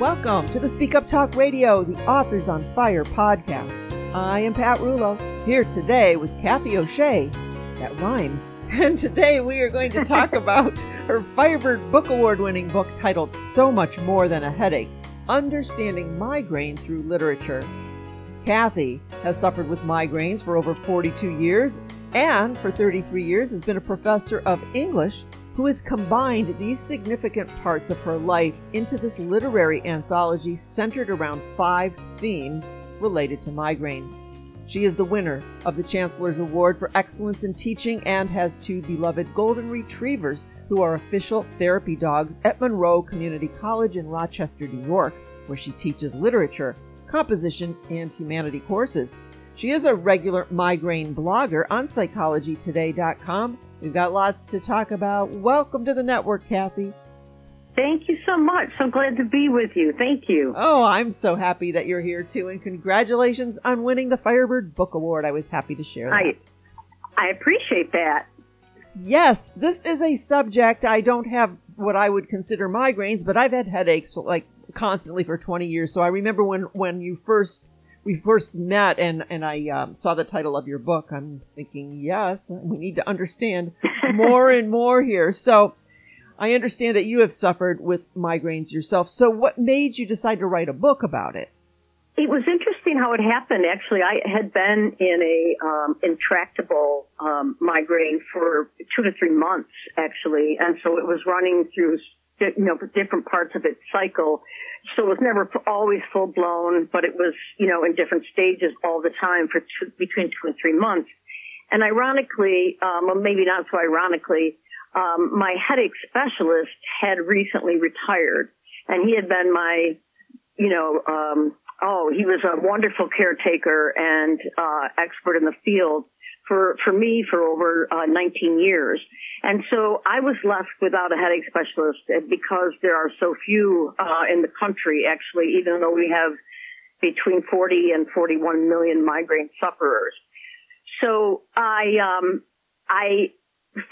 Welcome to the Speak Up Talk Radio, the Authors on Fire podcast. I am Pat Rullo, here today with Kathy O'Shea. That rhymes. And today we are going to talk about her Firebird Book Award winning book titled So Much More Than a Headache Understanding Migraine Through Literature. Kathy has suffered with migraines for over 42 years and for 33 years has been a professor of English who has combined these significant parts of her life into this literary anthology centered around five themes related to migraine. She is the winner of the Chancellor's Award for Excellence in Teaching and has two beloved golden retrievers who are official therapy dogs at Monroe Community College in Rochester, New York, where she teaches literature, composition, and humanity courses. She is a regular migraine blogger on psychologytoday.com. We've got lots to talk about. Welcome to the network, Kathy. Thank you so much. So glad to be with you. Thank you. Oh, I'm so happy that you're here too, and congratulations on winning the Firebird Book Award. I was happy to share that. I, I appreciate that. Yes, this is a subject. I don't have what I would consider migraines, but I've had headaches like constantly for 20 years. So I remember when when you first we first met and and I um, saw the title of your book. I'm thinking, yes, we need to understand more and more here. So I understand that you have suffered with migraines yourself. So what made you decide to write a book about it? It was interesting how it happened. Actually, I had been in a um, intractable um, migraine for two to three months, actually, and so it was running through you know different parts of its cycle. So it was never always full blown, but it was you know in different stages all the time for two, between two and three months. And ironically, um, or maybe not so ironically, um, my headache specialist had recently retired, and he had been my, you know, um, oh, he was a wonderful caretaker and uh, expert in the field for for me for over uh, 19 years. And so I was left without a headache specialist because there are so few uh, in the country. Actually, even though we have between 40 and 41 million migraine sufferers. So I um, I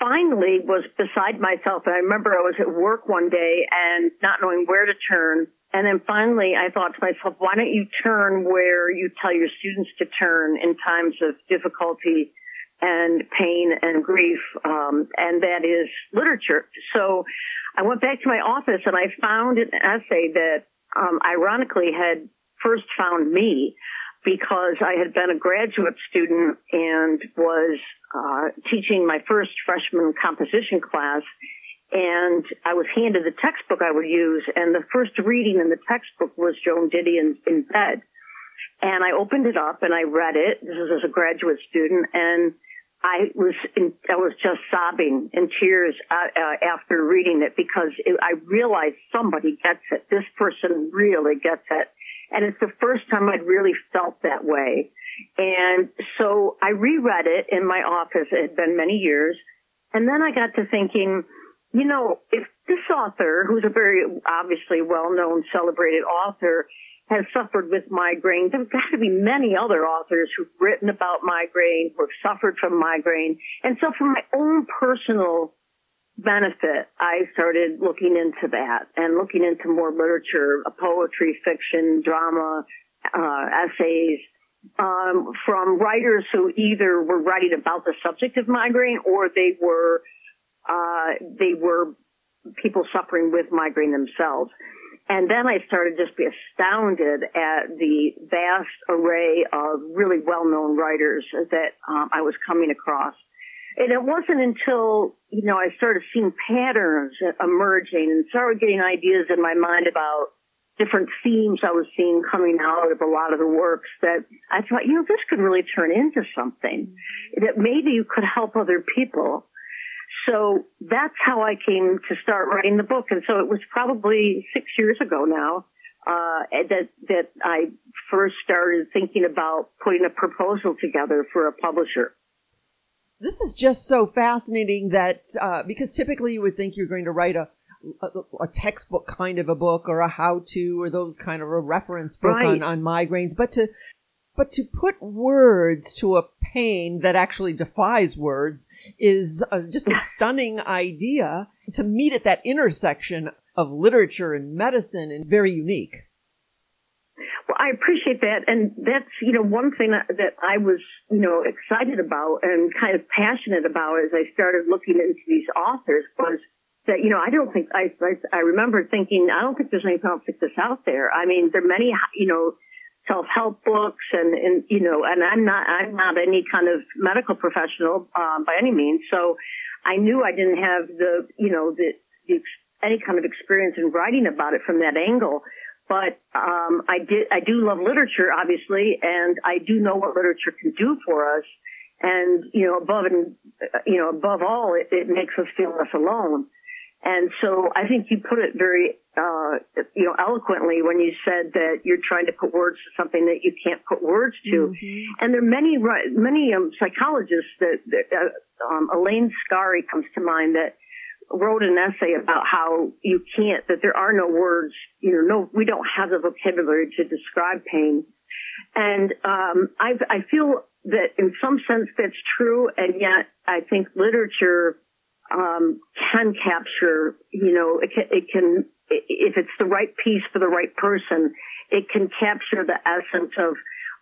finally was beside myself. I remember I was at work one day and not knowing where to turn. And then finally I thought to myself, why don't you turn where you tell your students to turn in times of difficulty and pain and grief, um, and that is literature. So I went back to my office and I found an essay that um, ironically had first found me because I had been a graduate student and was uh, teaching my first freshman composition class. And I was handed the textbook I would use, and the first reading in the textbook was Joan Didion's In Bed. And I opened it up and I read it. This was as a graduate student, and I was in, I was just sobbing in tears uh, uh, after reading it because it, I realized somebody gets it. This person really gets it. And it's the first time I'd really felt that way. And so I reread it in my office. It had been many years. And then I got to thinking, you know, if this author, who's a very obviously well-known, celebrated author, has suffered with migraine, there's got to be many other authors who've written about migraine, who've suffered from migraine. And so for my own personal benefit, I started looking into that and looking into more literature, poetry, fiction, drama, uh, essays, um, from writers who either were writing about the subject of migraine or they were, uh, they were people suffering with migraine themselves. And then I started just be astounded at the vast array of really well-known writers that um, I was coming across. And it wasn't until, you know, I started seeing patterns emerging and started getting ideas in my mind about different themes I was seeing coming out of a lot of the works that I thought, you know, this could really turn into something that maybe you could help other people. So that's how I came to start writing the book. And so it was probably six years ago now, uh, that, that I first started thinking about putting a proposal together for a publisher. This is just so fascinating that uh, because typically you would think you're going to write a, a, a textbook kind of a book or a how to or those kind of a reference book Right. on, on migraines, but to but to put words to a pain that actually defies words is uh, just a stunning idea. To meet at that intersection of literature and medicine and very unique. Well, I appreciate that. And that's, you know, one thing that I was, you know, excited about and kind of passionate about as I started looking into these authors was that, you know, I don't think, I, I, I remember thinking, I don't think there's else like this out there. I mean, there are many, you know, self-help books and, and, you know, and I'm not, I'm not any kind of medical professional, um, by any means. So I knew I didn't have the, you know, the, the, any kind of experience in writing about it from that angle. But, um, I did, I do love literature, obviously, and I do know what literature can do for us. And, you know, above and, you know, above all, it, it makes us feel less alone. And so I think you put it very, uh, you know, eloquently when you said that you're trying to put words to something that you can't put words to. Mm-hmm. And there are many, many um, psychologists that, that uh, um, Elaine Scarry comes to mind that wrote an essay about how you can't, that there are no words, you know, no, we don't have the vocabulary to describe pain. And, um, I, I feel that in some sense that's true, and yet I think literature, um, can capture, you know, it can, it can, if it's the right piece for the right person, it can capture the essence of,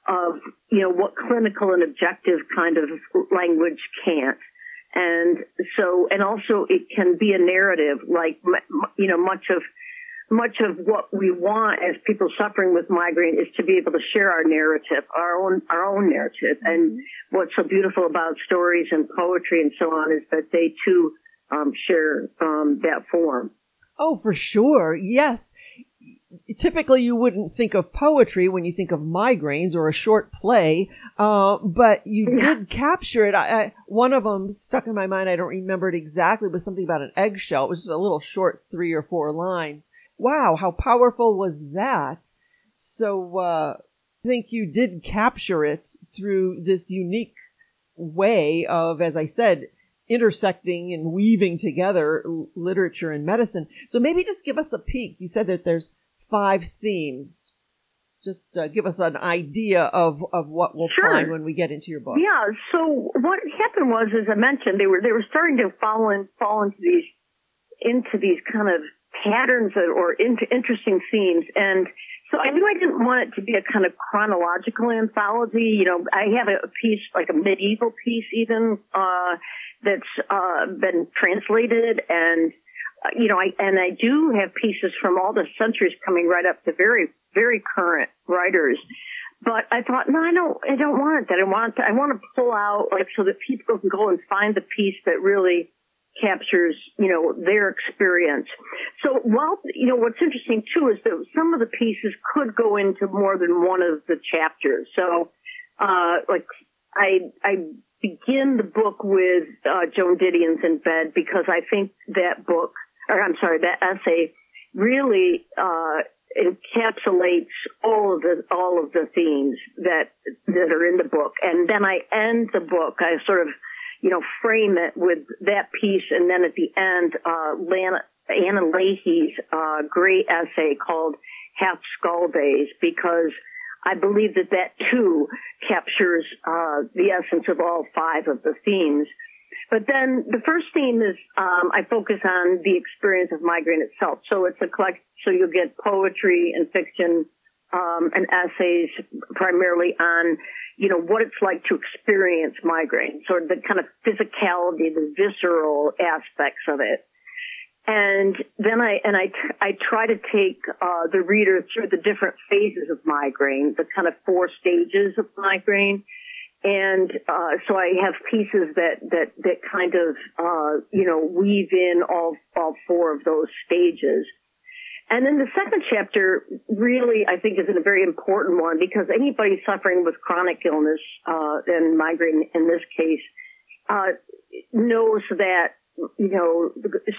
of, you know, what clinical and objective kind of language can't. And so, and also it can be a narrative, like, you know, much of, much of what we want as people suffering with migraine is to be able to share our narrative, our own, our own narrative. And mm-hmm. what's so beautiful about stories and poetry and so on is that they too, um, share, um, that form. Oh, for sure. Yes. Typically, you wouldn't think of poetry when you think of migraines or a short play, uh, but you did capture it. I, I, one of them stuck in my mind. I don't remember it exactly, but something about an eggshell. It was just a little short, three or four lines wow, how powerful was that? So, uh, I think you did capture it through this unique way of, as I said, intersecting and weaving together literature and medicine. So maybe just give us a peek. You said that there's five themes. Just uh, give us an idea of, of what we'll sure. find when we get into your book. Yeah. So what happened was, as I mentioned, they were they were starting to fall in fall into these into these kind of patterns or interesting themes. And so I knew I didn't want it to be a kind of chronological anthology. You know, I have a piece, like a medieval piece even, uh, that's, uh, been translated and, uh, you know, I, and I do have pieces from all the centuries coming right up to very, very current writers. But I thought, no, I don't, I don't want that. I want to, I want to pull out like so that people can go and find the piece that really captures, you know, their experience. So while, you know, what's interesting too is that some of the pieces could go into more than one of the chapters. So, uh, like I, I begin the book with, uh, Joan Didion's in bed because I think that book, or I'm sorry, that essay really, uh, encapsulates all of the all of the themes that that are in the book and then I end the book I sort of you know, frame it with that piece. And then at the end, uh, Lana, Anna Leahy's, uh, great essay called Half Skull Days because I believe that that too captures, uh, the essence of all five of the themes. But then the first theme is, um, I focus on the experience of migraine itself. So it's a collect, so you'll get poetry and fiction, um, and essays primarily on, you know, what it's like to experience migraines or the kind of physicality, the visceral aspects of it. And then I, and I, I try to take, uh, the reader through the different phases of migraine, the kind of four stages of migraine. And, uh, so I have pieces that, that, that kind of, uh, you know, weave in all, all four of those stages. And then the second chapter really, I think, is a very important one because anybody suffering with chronic illness, uh, and migraine in this case, uh, knows that, you know,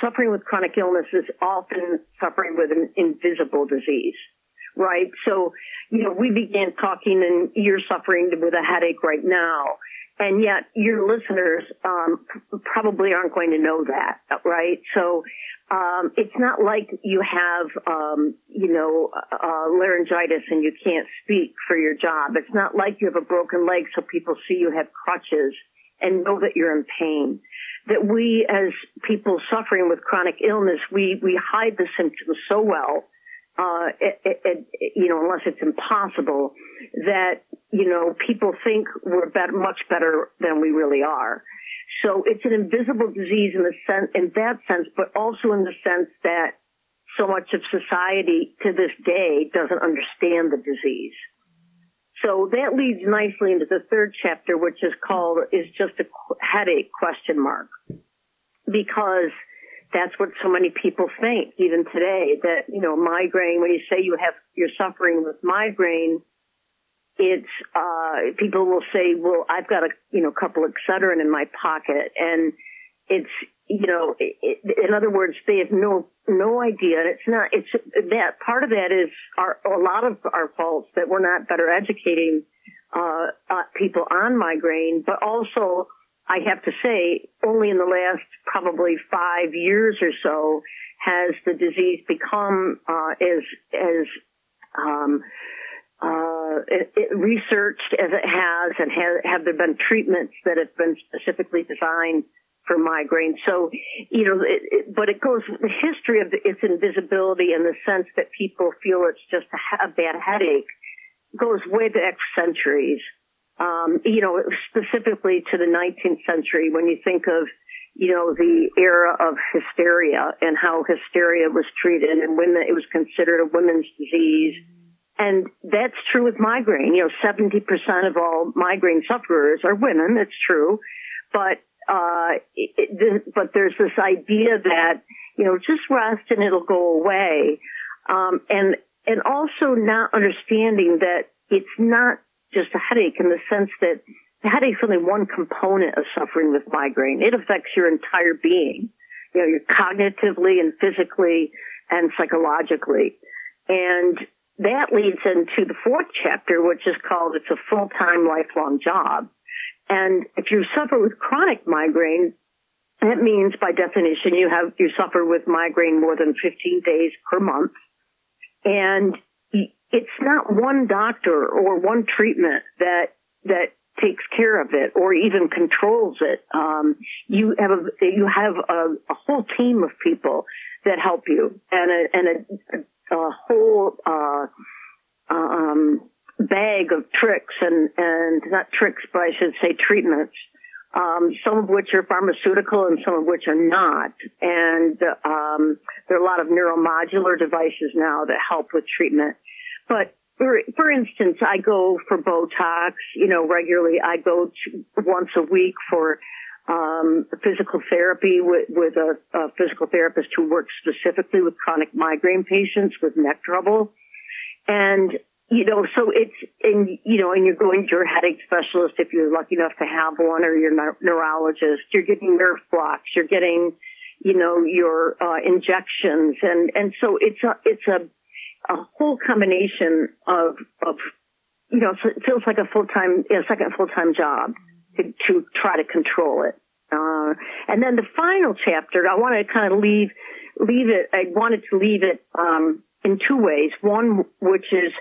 suffering with chronic illness is often suffering with an invisible disease. Right? So, you know, we began talking and you're suffering with a headache right now and yet your listeners um, probably aren't going to know that, right? So um, it's not like you have, um, you know, uh, laryngitis and you can't speak for your job. It's not like you have a broken leg so people see you have crutches and know that you're in pain. That we, as people suffering with chronic illness, we, we hide the symptoms so well, uh, it, it, it, you know, unless it's impossible, that, you know, people think we're better, much better than we really are. So it's an invisible disease in the sense, in that sense, but also in the sense that so much of society to this day doesn't understand the disease. So that leads nicely into the third chapter, which is called, is just a headache question mark. Because that's what so many people think even today that, you know, migraine, when you say you have, you're suffering with migraine, it's, uh, people will say, well, I've got a, you know, couple of Excedrin in my pocket and it's, you know, it, in other words, they have no no idea. It's not. It's that part of that is our a lot of our faults that we're not better educating uh, uh, people on migraine, but also I have to say, only in the last probably five years or so has the disease become uh, as as um, uh, it, it researched as it has, and have, have there been treatments that have been specifically designed for migraine. So, you know, it, it, but it goes, the history of the, its invisibility and the sense that people feel it's just a, a bad headache goes way back centuries. Um, you know, specifically to the 19th century when you think of, you know, the era of hysteria and how hysteria was treated and when it was considered a women's disease. And that's true with migraine. You know, 70% of all migraine sufferers are women. It's true. But uh, it, but there's this idea that, you know, just rest and it'll go away. Um, and, and also not understanding that it's not just a headache in the sense that the headache's only one component of suffering with migraine. It affects your entire being, you know, you're cognitively and physically and psychologically. And that leads into the fourth chapter, which is called It's a Full-Time Lifelong Job. And if you suffer with chronic migraine, that means by definition you have, you suffer with migraine more than 15 days per month. And it's not one doctor or one treatment that, that takes care of it or even controls it. Um, you have a, you have a, a, whole team of people that help you and a, and a, a whole, uh, um, bag of tricks and, and not tricks, but I should say treatments, um, some of which are pharmaceutical and some of which are not. And um, there are a lot of neuromodular devices now that help with treatment. But for, for instance, I go for Botox, you know, regularly. I go to, once a week for um, physical therapy with, with a, a physical therapist who works specifically with chronic migraine patients with neck trouble. And you know, so it's, and, you know, and you're going to your headache specialist if you're lucky enough to have one or your neurologist, you're getting nerve blocks, you're getting, you know, your, uh, injections. And, and so it's a, it's a, a whole combination of, of, you know, it feels like a full-time, a second full-time job to, to try to control it. Uh, and then the final chapter, I want to kind of leave, leave it, I wanted to leave it, um, in two ways. One, which is,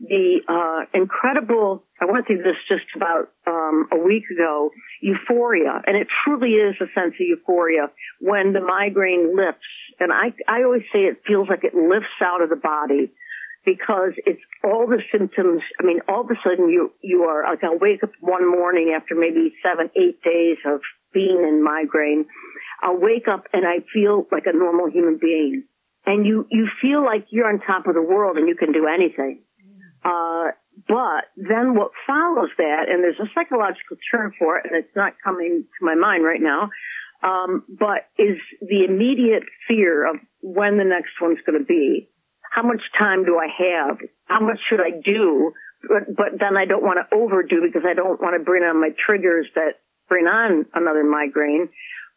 the uh, incredible, I went through this just about um, a week ago, euphoria, and it truly is a sense of euphoria when the migraine lifts. And I, I always say it feels like it lifts out of the body because it's all the symptoms. I mean, all of a sudden you, you are, like I'll wake up one morning after maybe seven, eight days of being in migraine. I'll wake up and I feel like a normal human being. And you, you feel like you're on top of the world and you can do anything. Uh, but then what follows that, and there's a psychological term for it, and it's not coming to my mind right now, um, but is the immediate fear of when the next one's going to be. How much time do I have? How much should I do? But, but then I don't want to overdo because I don't want to bring on my triggers that bring on another migraine.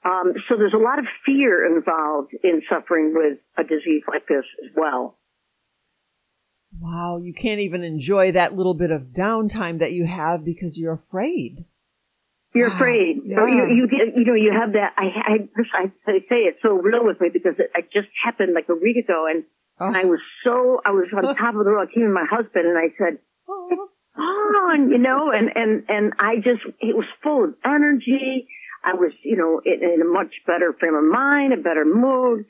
Um, so there's a lot of fear involved in suffering with a disease like this as well. Wow, you can't even enjoy that little bit of downtime that you have because you're afraid. You're afraid. Yeah. you, you get, you know, you have that. I, I, I, I say it's so real with me because it, it just happened like a week ago, and, oh. and I was so, I was on top of the world. I came with my husband, and I said, oh. on, you know, and, and, and I just, it was full of energy. I was, you know, in, in a much better frame of mind, a better mood.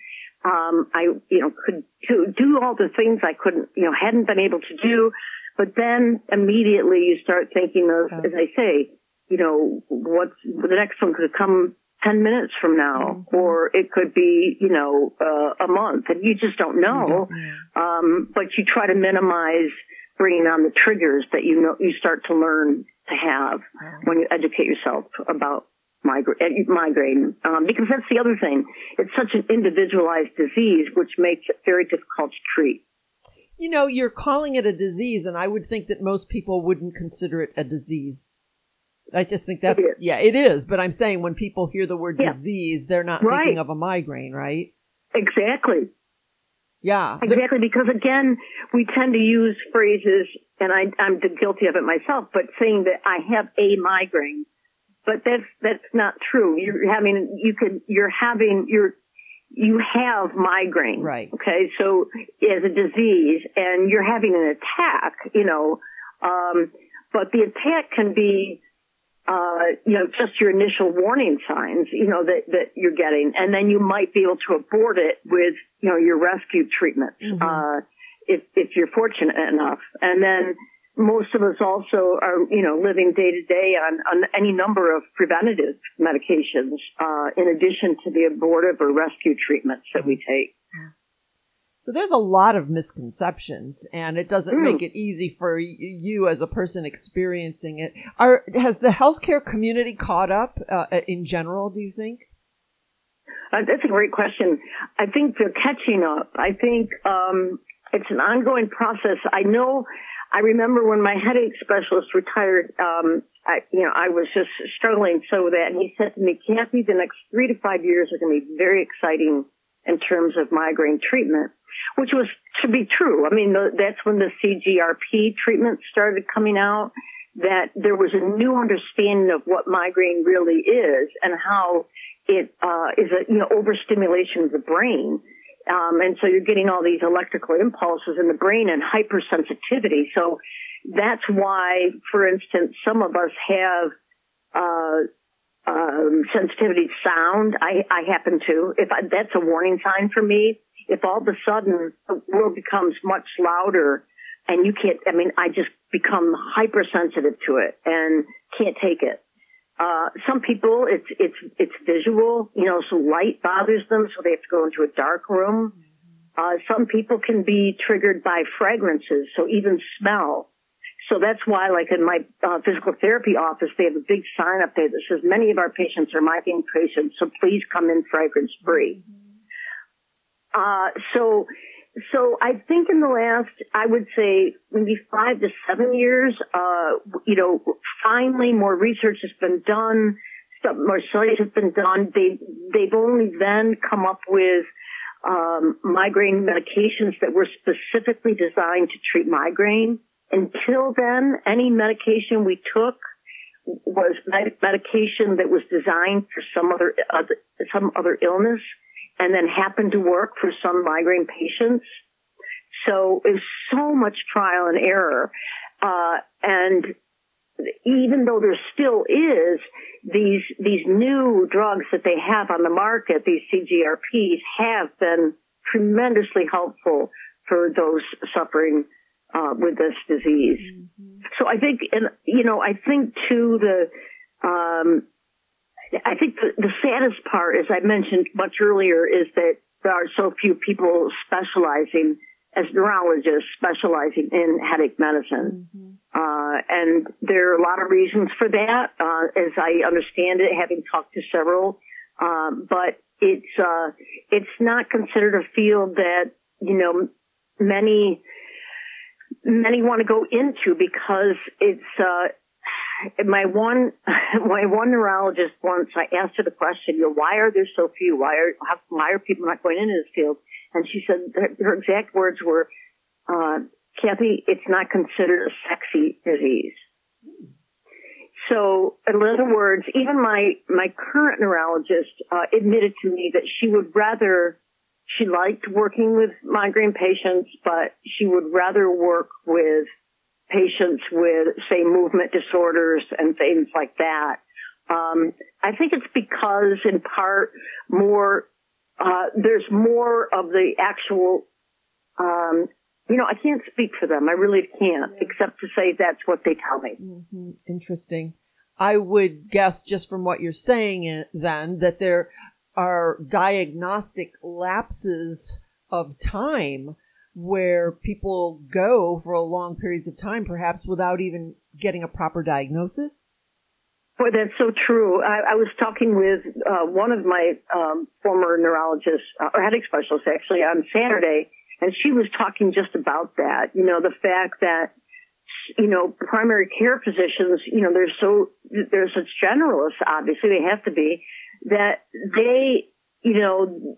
Um, I, you know, could do, do all the things I couldn't, you know, hadn't been able to do. But then immediately you start thinking of, as I say, you know, what's the next one could come 10 minutes from now, mm-hmm. or it could be, you know, uh, a month and you just don't know. Um, but you try to minimize bringing on the triggers that you know, you start to learn to have when you educate yourself about migraine, migraine um, because that's the other thing. It's such an individualized disease, which makes it very difficult to treat. You know, you're calling it a disease, and I would think that most people wouldn't consider it a disease. I just think that's it yeah, it is. But I'm saying when people hear the word yeah. disease, they're not right. thinking of a migraine, right? Exactly. Yeah. Exactly, because again, we tend to use phrases, and I, I'm guilty of it myself, but saying that I have a migraine, but that's that's not true. You're having you could you're having you're you have migraine, right? Okay, so as a disease, and you're having an attack, you know, um, but the attack can be uh, you know, just your initial warning signs, you know, that, that you're getting. And then you might be able to abort it with, you know, your rescue treatments, mm-hmm. uh, if, if you're fortunate enough. And then most of us also are, you know, living day to day on, on any number of preventative medications, uh, in addition to the abortive or rescue treatments that we take. So there's a lot of misconceptions, and it doesn't mm. make it easy for you as a person experiencing it. Are has the healthcare community caught up uh, in general? Do you think? Uh, that's a great question. I think they're catching up. I think um, it's an ongoing process. I know. I remember when my headache specialist retired. Um, I, you know, I was just struggling so that, and he said to me, "Kathy, the next three to five years are going to be very exciting in terms of migraine treatment." which was to be true. I mean, the, that's when the CGRP treatment started coming out, that there was a new understanding of what migraine really is and how it uh, is a you know overstimulation of the brain. Um, and so you're getting all these electrical impulses in the brain and hypersensitivity. So that's why, for instance, some of us have uh, um, sensitivity to sound. I, I happen to. If I, that's a warning sign for me, if all of a sudden the world becomes much louder and you can't, I mean, I just become hypersensitive to it and can't take it. Uh, some people, it's, it's, it's visual, you know, so light bothers them, so they have to go into a dark room. Uh, some people can be triggered by fragrances, so even smell. So that's why, like in my uh, physical therapy office, they have a big sign up there that says, many of our patients are migraine patients, so please come in fragrance free. Mm-hmm. Uh, so, so I think in the last, I would say maybe five to seven years, uh, you know, finally more research has been done, more studies have been done. They, they've only then come up with, um, migraine medications that were specifically designed to treat migraine. Until then, any medication we took was medication that was designed for some other, other some other illness and then happened to work for some migraine patients. So it was so much trial and error. Uh, and even though there still is these, these new drugs that they have on the market, these CGRPs have been tremendously helpful for those suffering uh, with this disease. Mm-hmm. So I think, and you know, I think too the um, I think the, the saddest part, as I mentioned much earlier, is that there are so few people specializing as neurologists specializing in headache medicine. Mm-hmm. Uh, and there are a lot of reasons for that, uh, as I understand it, having talked to several. Um, but it's, uh, it's not considered a field that, you know, many, many want to go into because it's, uh, my one my one neurologist once I asked her the question, you know, why are there so few? Why are how, why are people not going into this field? And she said her, her exact words were, uh, Kathy, it's not considered a sexy disease. So, in other words, even my my current neurologist uh, admitted to me that she would rather she liked working with migraine patients, but she would rather work with patients with, say, movement disorders and things like that. Um, I think it's because, in part, more uh, there's more of the actual. Um, you know, I can't speak for them. I really can't, except to say that's what they tell me. Mm-hmm. Interesting. I would guess, just from what you're saying, uh, then that there are diagnostic lapses of time where people go for long periods of time, perhaps without even getting a proper diagnosis? Boy, that's so true. I, I was talking with uh, one of my um, former neurologists, uh, or headache specialists, actually, on Saturday, and she was talking just about that. You know, the fact that you know primary care physicians, you know, they're so they're such generalists. Obviously, they have to be that they, you know,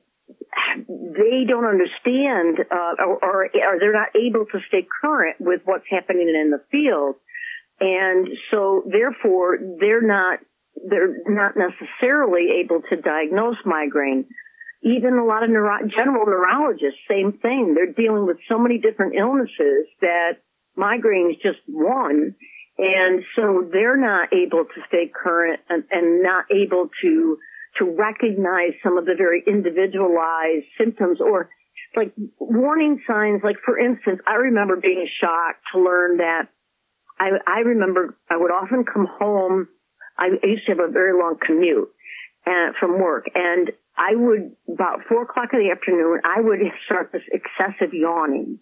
they don't understand uh, or, or, or they're not able to stay current with what's happening in the field. And so therefore they're not, they're not necessarily able to diagnose migraine. Even a lot of neuro- general neurologists, same thing. They're dealing with so many different illnesses that migraine is just one. And so they're not able to stay current and, and not able to to recognize some of the very individualized symptoms or like warning signs. Like for instance, I remember being shocked to learn that I, I remember I would often come home. I used to have a very long commute uh, from work and I would, about four o'clock in the afternoon, I would start this excessive yawning.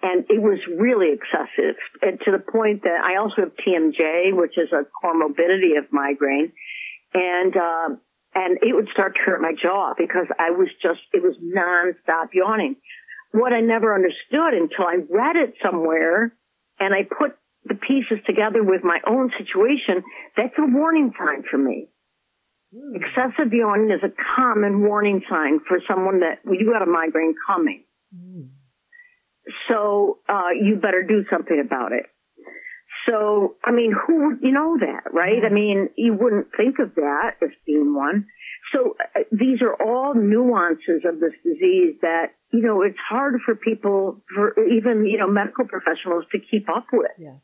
And it was really excessive and to the point that I also have TMJ, which is a comorbidity of migraine. And, uh, and it would start to hurt my jaw because I was just, it was nonstop yawning. What I never understood until I read it somewhere and I put the pieces together with my own situation, that's a warning sign for me. Mm. Excessive yawning is a common warning sign for someone that well, you got a migraine coming. Mm. So uh, you better do something about it. So, I mean, who would you know that, right? I mean, you wouldn't think of that as being one. So uh, these are all nuances of this disease that, you know, it's hard for people, for even, you know, medical professionals to keep up with. Yes.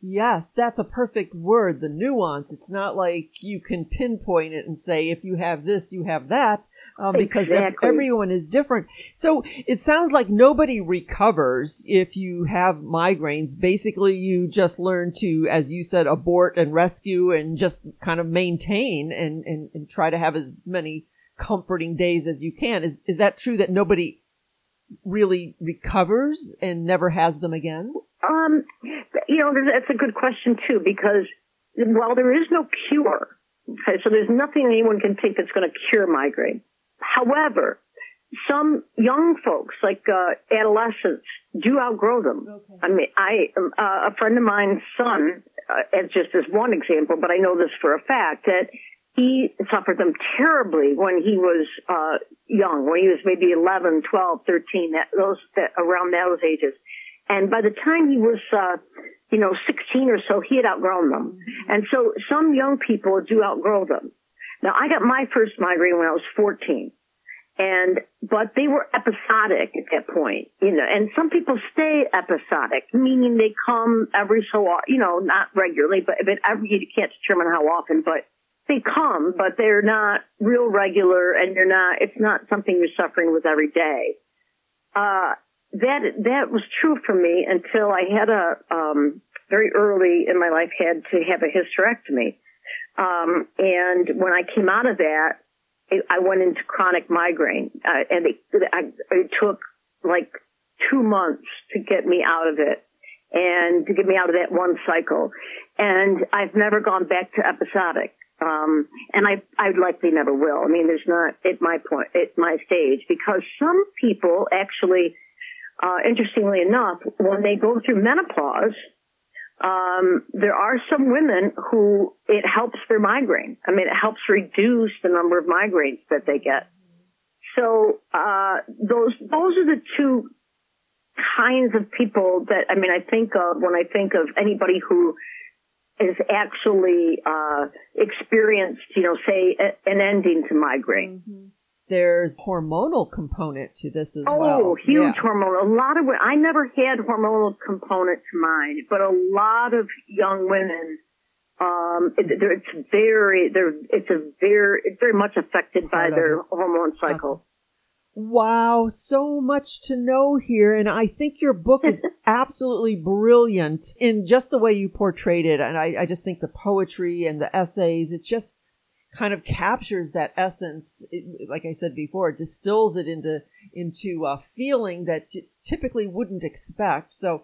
Yes, that's a perfect word, the nuance. It's not like you can pinpoint it and say, if you have this, you have that um, because exactly. everyone is different. So it sounds like nobody recovers if you have migraines. Basically, you just learn to, as you said, abort and rescue and just kind of maintain and, and, and try to have as many comforting days as you can. Is, is that true that nobody really recovers and never has them again? Um, you know, that's a good question too, because while there is no cure, okay, so there's nothing anyone can take that's going to cure migraine. However, some young folks, like uh, adolescents, do outgrow them. Okay. I mean, I uh, a friend of mine's son, uh, as just as one example, but I know this for a fact that he suffered them terribly when he was uh, young, when he was maybe 11, 12, 13, that those that around those ages. And by the time he was, uh, you know, 16 or so, he had outgrown them. Mm-hmm. And so some young people do outgrow them. Now I got my first migraine when I was 14. And, but they were episodic at that point, you know, and some people stay episodic, meaning they come every so, often, you know, not regularly, but, but every, you can't determine how often, but they come, but they're not real regular and you're not, it's not something you're suffering with every day. Uh, that, that was true for me until I had a, um, very early in my life had to have a hysterectomy. Um, and when I came out of that, I went into chronic migraine, uh, and it, I, it took like two months to get me out of it and to get me out of that one cycle. And I've never gone back to episodic. Um, and I, I likely never will. I mean, there's not at my point, at my stage, because some people actually, uh, interestingly enough, when they go through menopause, um, there are some women who it helps their migraine. I mean, it helps reduce the number of migraines that they get. So uh, those those are the two kinds of people that I mean I think of when I think of anybody who is actually uh, experienced, you know, say a, an ending to migraine. Mm-hmm. There's hormonal component to this as oh, well. Oh, huge Yeah. hormonal. A lot of I never had hormonal component to mine, but a lot of young women, um, it, it's very, they're, it's a very, it's very much affected by their hormone cycle. Wow, so much to know here. And I think your book is absolutely brilliant in just the way you portrayed it. And I, I just think the poetry and the essays, it just kind of captures that essence. It, like I said before, distills it into, into a feeling that you typically wouldn't expect. So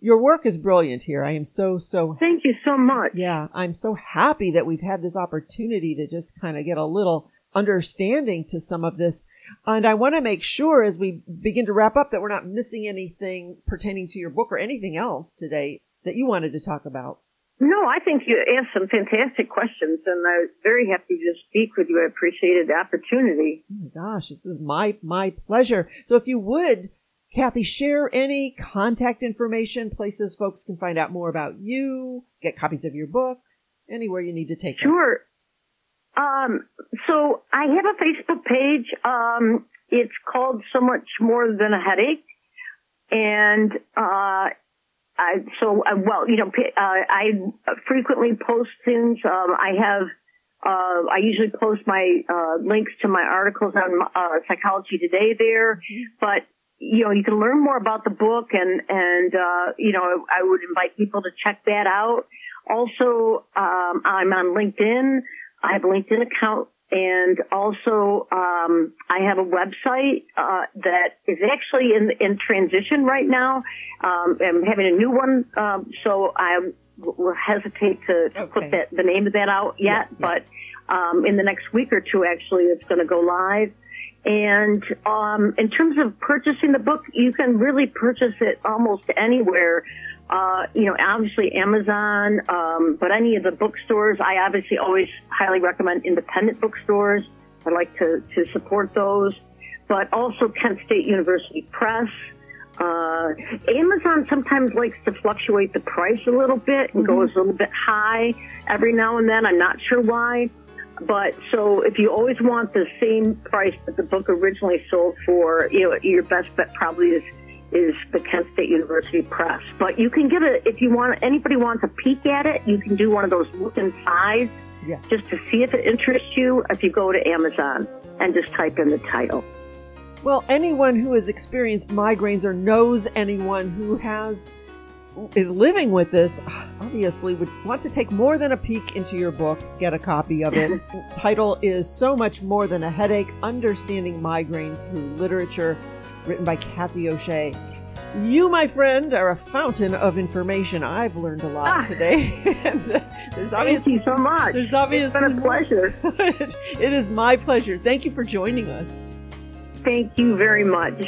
your work is brilliant here. I am so, so Thank you so much. yeah, I'm so happy that we've had this opportunity to just kind of get a little understanding to some of this. And I want to make sure as we begin to wrap up that we're not missing anything pertaining to your book or anything else today that you wanted to talk about. No, I think you asked some fantastic questions, and I was very happy to speak with you. I appreciated the opportunity. Oh my gosh, this is my my pleasure. So if you would, Kathy, share any contact information, places folks can find out more about you, get copies of your book, anywhere you need to take us. Sure. Um, so I have a Facebook page. Um, it's called So Much More Than a Headache. And, uh, I, so, uh, well, you know, uh, I frequently post things. Um, I have, uh, I usually post my, uh, links to my articles on, uh, Psychology Today there. But, you know, you can learn more about the book and, and, uh, you know, I would invite people to check that out. Also, um, I'm on LinkedIn. I have a LinkedIn account and also um, I have a website uh, that is actually in in transition right now. Um, I'm having a new one, um, so I will hesitate to, to Okay. put that the name of that out yet. Yeah, yeah. But um, in the next week or two, actually, it's going to go live. And um, in terms of purchasing the book, you can really purchase it almost anywhere. Uh, you know, obviously Amazon, um, but any of the bookstores. I obviously always highly recommend independent bookstores. I like to, to support those, but also Kent State University Press. Uh, Amazon sometimes likes to fluctuate the price a little bit and goes a little bit high every now and then. I'm not sure why. But so if you always want the same price that the book originally sold for, you know, your best bet probably is is the Kent State University Press. But you can get it if you want anybody wants a peek at it, you can do one of those look inside just to see if it interests you. If you go to Amazon and just type in the title. Well, anyone who has experienced migraines or knows anyone who has is living with this obviously would want to take more than a peek into your book, get a copy of it. Title is So Much More Than a Headache: Understanding Migraine Through Literature, written by Kathy O'Shea. You, my friend, are a fountain of information. I've learned a lot Ah. today. and uh, there's Thank obviously you so much. there's It's obviously been a pleasure. it is my pleasure. Thank you for joining us. Thank you very much.